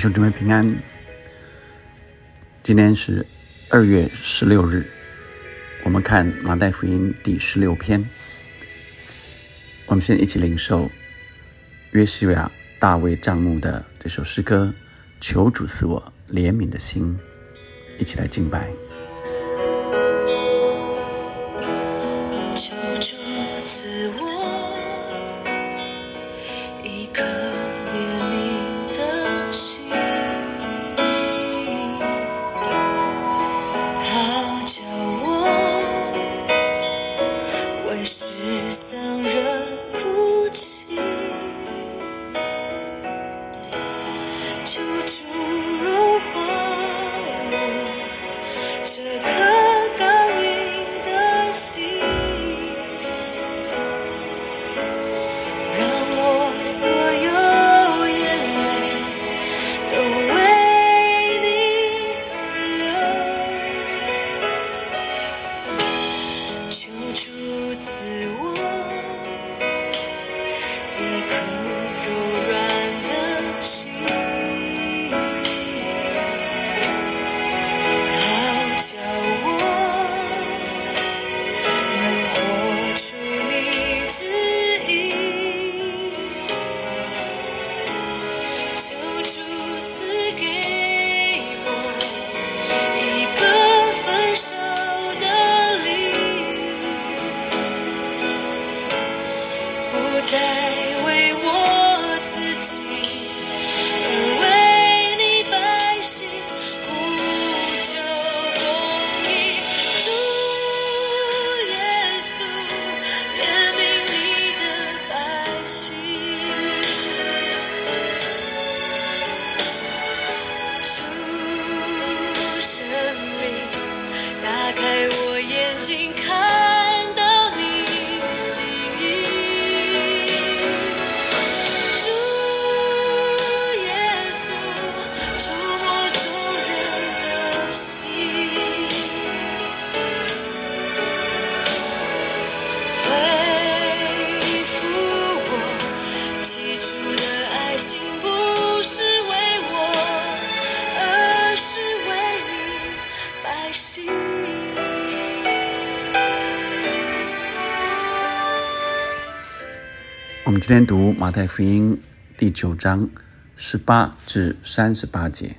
兄姊妹平安。今天是二月十六日，我们看马太福音第十六篇。我们先一起领受约西亚大卫帐幕的这首诗歌，求主赐我怜悯的心，一起来敬拜。所有我们今天读马太福音第九章十八至三十八节。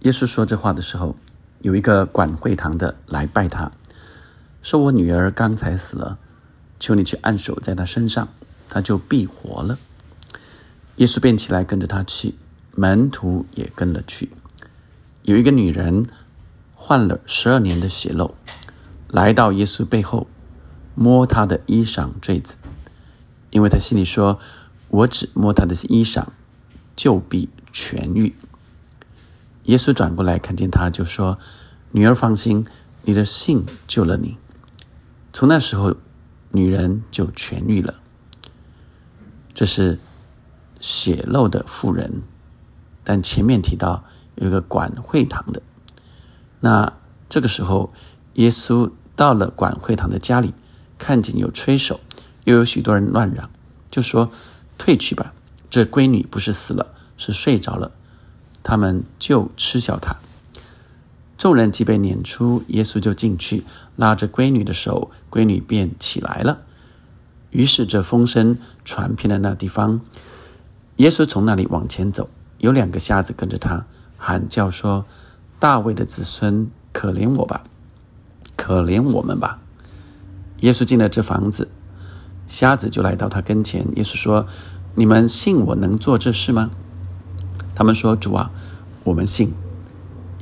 耶稣说这话的时候，有一个管会堂的来拜他，说：“我女儿刚才死了，求你去按手在她身上，她就必活了。”耶稣便起来跟着他去，门徒也跟了去。有一个女人患了十二年的血漏，来到耶稣背后。摸他的衣裳坠子，因为他心里说：“我只摸他的衣裳，就必痊愈。”耶稣转过来看见他，就说：“女儿放心，你的信救了你。”从那时候，女人就痊愈了。这是血漏的妇人，但前面提到有一个管会堂的。那这个时候，耶稣到了管会堂的家里。看见有吹手，又有许多人乱嚷，就说：“退去吧，这闺女不是死了，是睡着了。”他们就嗤笑他。众人即被撵出，耶稣就进去拉着闺女的手，闺女便起来了。于是这风声传遍了那地方。耶稣从那里往前走，有两个瞎子跟着他，喊叫说：“大卫的子孙，可怜我吧，可怜我们吧。”耶稣进了这房子，瞎子就来到他跟前。耶稣说：“你们信我能做这事吗？”他们说：“主啊，我们信。”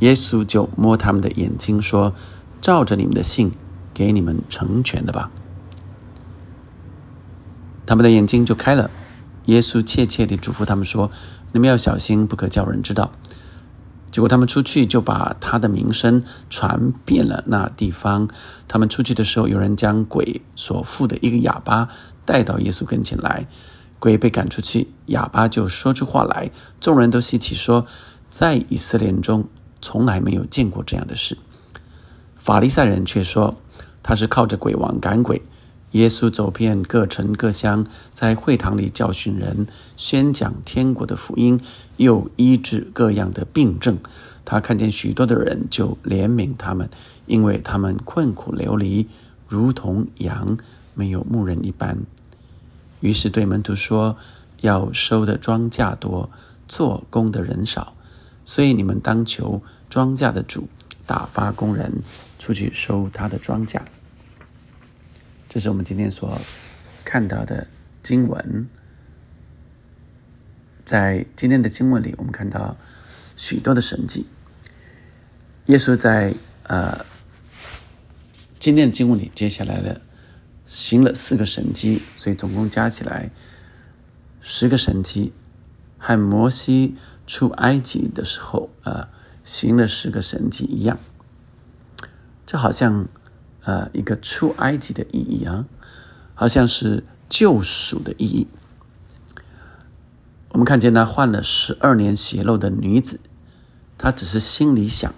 耶稣就摸他们的眼睛说：“照着你们的信，给你们成全了吧。”他们的眼睛就开了。耶稣切切地嘱咐他们说：“你们要小心，不可叫人知道。”结果他们出去就把他的名声传遍了那地方。他们出去的时候，有人将鬼所附的一个哑巴带到耶稣跟前来，鬼被赶出去，哑巴就说出话来。众人都稀奇说，在以色列中从来没有见过这样的事。法利赛人却说他是靠着鬼王赶鬼。耶稣走遍各城各乡，在会堂里教训人，宣讲天国的福音，又医治各样的病症。他看见许多的人，就怜悯他们，因为他们困苦流离，如同羊没有牧人一般。于是对门徒说：“要收的庄稼多，做工的人少，所以你们当求庄稼的主打发工人出去收他的庄稼。”这是我们今天所看到的经文。在今天的经文里，我们看到许多的神迹。耶稣在呃今天的经文里，接下来的行了四个神迹，所以总共加起来十个神迹，和摩西出埃及的时候啊行了十个神迹一样。这好像。呃，一个出埃及的意义啊，好像是救赎的意义。我们看见那患了十二年血漏的女子，她只是心里想，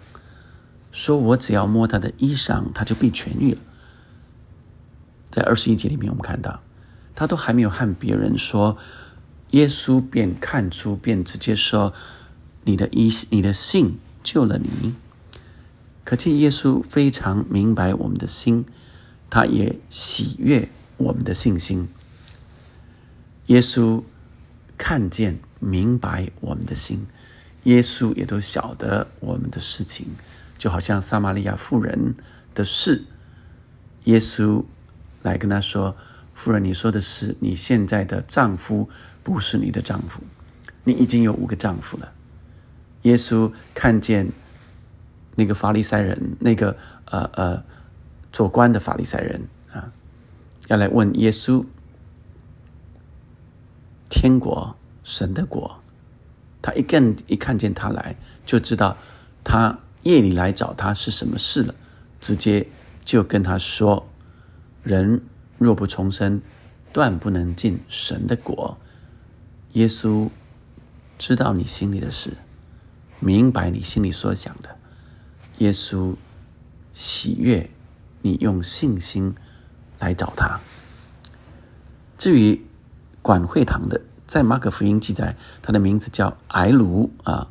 说我只要摸她的衣裳，她就必痊愈了。在二十一节里面，我们看到，她都还没有和别人说，耶稣便看出，便直接说：“你的衣，你的信救了你。”可见耶稣非常明白我们的心，他也喜悦我们的信心。耶稣看见、明白我们的心，耶稣也都晓得我们的事情，就好像撒玛利亚妇人的事，耶稣来跟他说：“夫人，你说的是你现在的丈夫不是你的丈夫，你已经有五个丈夫了。”耶稣看见。那个法利赛人，那个呃呃做官的法利赛人啊，要来问耶稣，天国神的国，他一看一看见他来，就知道他夜里来找他是什么事了，直接就跟他说：人若不重生，断不能进神的国。耶稣知道你心里的事，明白你心里所想的。耶稣喜悦你用信心来找他。至于管会堂的，在马可福音记载，他的名字叫埃卢啊。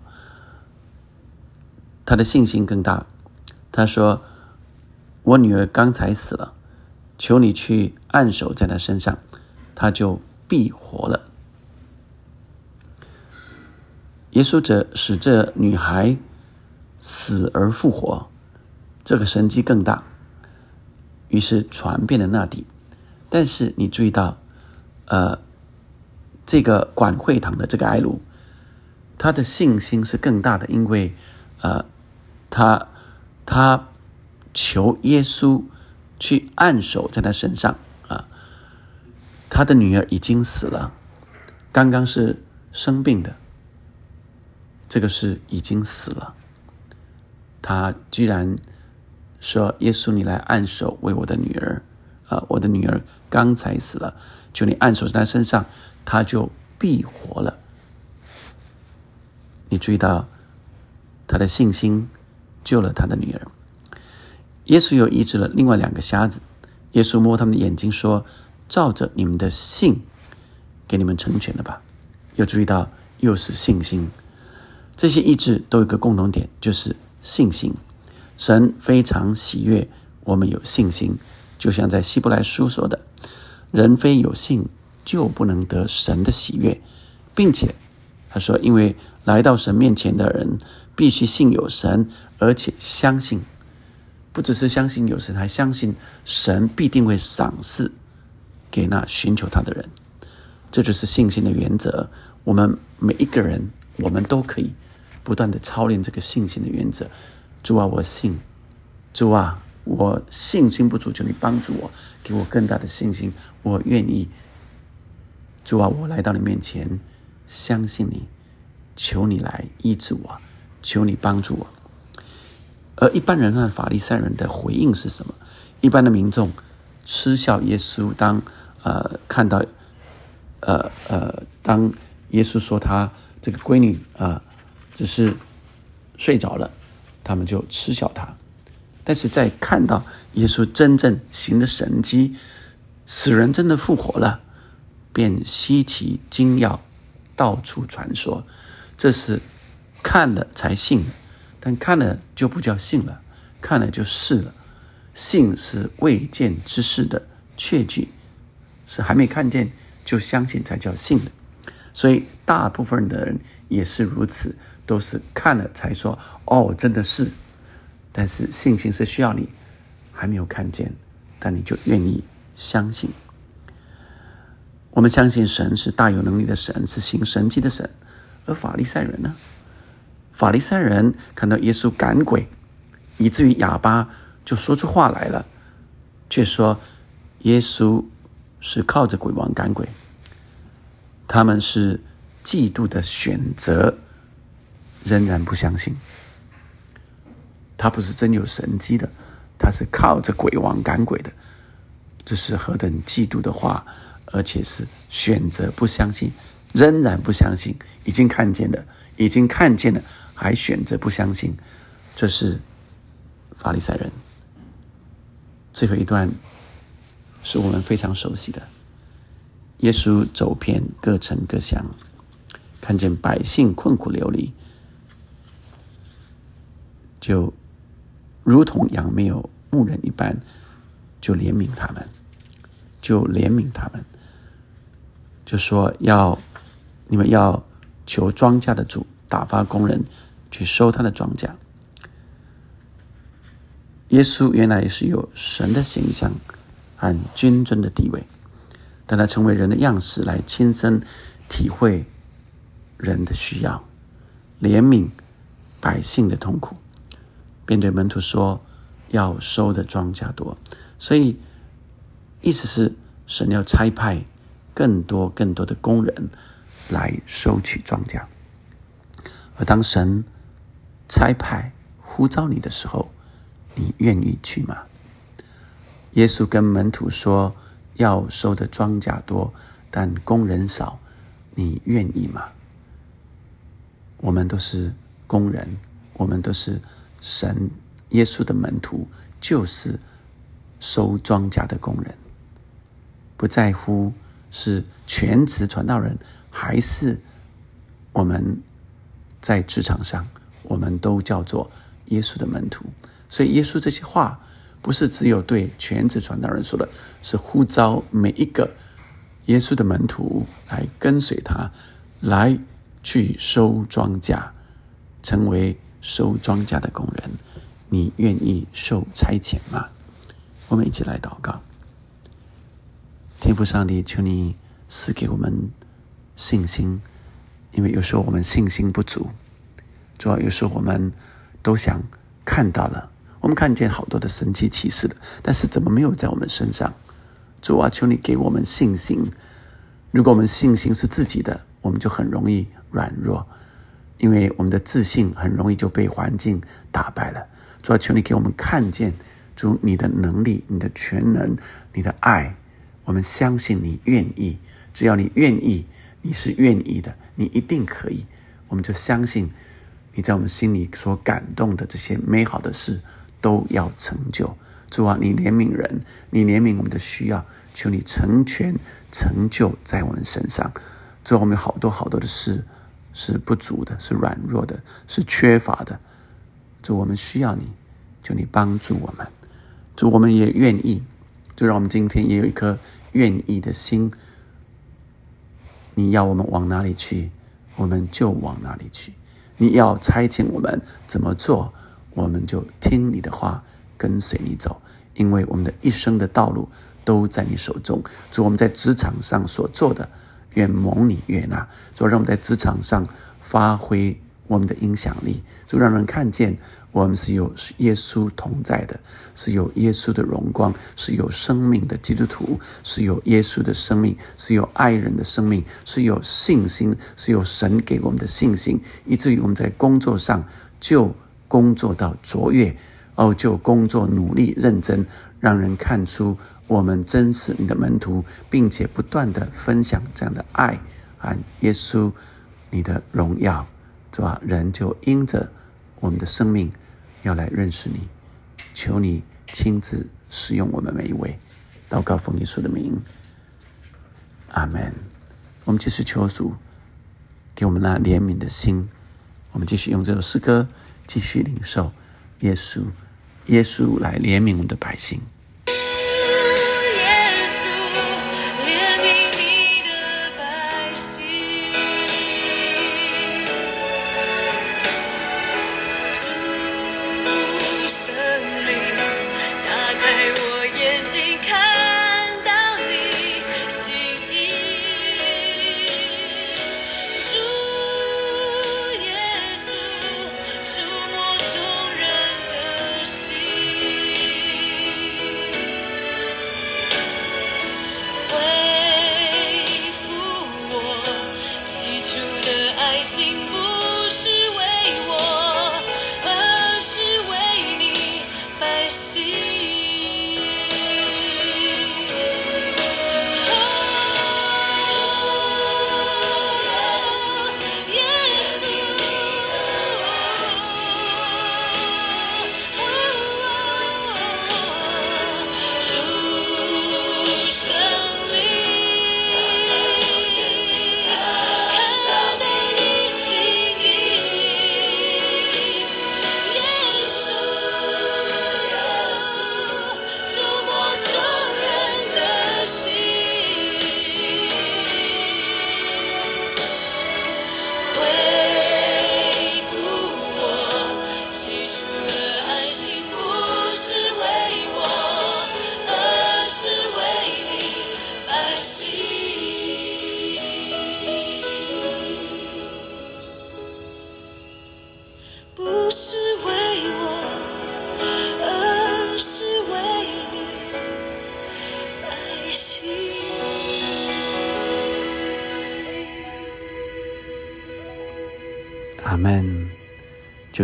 他的信心更大。他说：“我女儿刚才死了，求你去按手在她身上，她就必活了。”耶稣者使这女孩。死而复活，这个神迹更大，于是传遍了那地。但是你注意到，呃，这个管会堂的这个埃鲁，他的信心是更大的，因为呃，他他求耶稣去按手在他身上啊，他的女儿已经死了，刚刚是生病的，这个是已经死了。他居然说：“耶稣，你来按手为我的女儿，啊，我的女儿刚才死了，求你按手在她身上，她就必活了。”你注意到他的信心救了他的女儿。耶稣又医治了另外两个瞎子。耶稣摸他们的眼睛说：“照着你们的信，给你们成全了吧。”又注意到又是信心。这些医治都有个共同点，就是。信心，神非常喜悦我们有信心，就像在希伯来书说的：“人非有信，就不能得神的喜悦。”并且他说：“因为来到神面前的人，必须信有神，而且相信，不只是相信有神，还相信神必定会赏赐给那寻求他的人。”这就是信心的原则。我们每一个人，我们都可以。不断的操练这个信心的原则，主啊，我信，主啊，我信心不足，求你帮助我，给我更大的信心，我愿意，主啊，我来到你面前，相信你，求你来医治我，求你帮助我。而一般人和法利赛人的回应是什么？一般的民众嗤笑耶稣，当呃看到，呃呃，当耶稣说他这个闺女啊。只是睡着了，他们就嗤笑他。但是在看到耶稣真正行的神迹，死人真的复活了，便稀奇惊讶，到处传说。这是看了才信，但看了就不叫信了，看了就是了。信是未见之事的确据，是还没看见就相信才叫信的。所以大部分的人也是如此，都是看了才说哦，真的是。但是信心是需要你还没有看见，但你就愿意相信。我们相信神是大有能力的神，是行神迹的神。而法利赛人呢？法利赛人看到耶稣赶鬼，以至于哑巴。就说出话来了，却说耶稣是靠着鬼王赶鬼。他们是嫉妒的选择，仍然不相信。他不是真有神迹的，他是靠着鬼王赶鬼的。这是何等嫉妒的话，而且是选择不相信，仍然不相信。已经看见了，已经看见了，还选择不相信，这是法利赛人。最后一段是我们非常熟悉的。耶稣走遍各城各乡，看见百姓困苦流离，就如同羊没有牧人一般，就怜悯他们，就怜悯他们，就说要你们要求庄稼的主打发工人去收他的庄稼。耶稣原来是有神的形象和君尊的地位，但他成为人的样式来亲身体会人的需要，怜悯百姓的痛苦，便对门徒说：“要收的庄稼多。”所以意思是神要差派更多更多的工人来收取庄稼，而当神差派呼召你的时候。你愿意去吗？耶稣跟门徒说：“要收的庄稼多，但工人少，你愿意吗？”我们都是工人，我们都是神耶稣的门徒，就是收庄稼的工人。不在乎是全职传道人，还是我们在职场上，我们都叫做耶稣的门徒。所以，耶稣这些话不是只有对全职传道人说的，是呼召每一个耶稣的门徒来跟随他，来去收庄稼，成为收庄稼的工人。你愿意受差遣吗？我们一起来祷告。天父上帝，求你赐给我们信心，因为有时候我们信心不足，主要有时候我们都想看到了。我们看见好多的神奇奇事的，但是怎么没有在我们身上？主啊，求你给我们信心。如果我们信心是自己的，我们就很容易软弱，因为我们的自信很容易就被环境打败了。主啊，求你给我们看见主你的能力、你的全能、你的爱。我们相信你愿意，只要你愿意，你是愿意的，你一定可以。我们就相信你在我们心里所感动的这些美好的事。都要成就，主啊，你怜悯人，你怜悯我们的需要，求你成全成就在我们身上。主，我们有好多好多的事是不足的，是软弱的，是缺乏的。主，我们需要你，求你帮助我们。主，我们也愿意，就让我们今天也有一颗愿意的心。你要我们往哪里去，我们就往哪里去。你要差遣我们怎么做？我们就听你的话，跟随你走，因为我们的一生的道路都在你手中。主，我们在职场上所做的，愿蒙你悦纳。主，让我们在职场上发挥我们的影响力，就让人看见我们是有耶稣同在的，是有耶稣的荣光，是有生命的基督徒，是有耶稣的生命，是有爱人的生命，是有信心，是有神给我们的信心，以至于我们在工作上就。工作到卓越，哦，就工作努力认真，让人看出我们真是你的门徒，并且不断的分享这样的爱啊，耶稣，你的荣耀，是吧？人就因着我们的生命，要来认识你，求你亲自使用我们每一位，祷告奉耶稣的名，阿门。我们继续求主给我们那怜悯的心，我们继续用这首诗歌继续领受耶稣，耶稣来怜悯我们的百姓。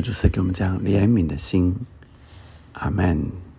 就是给我们这样怜悯的心，阿门。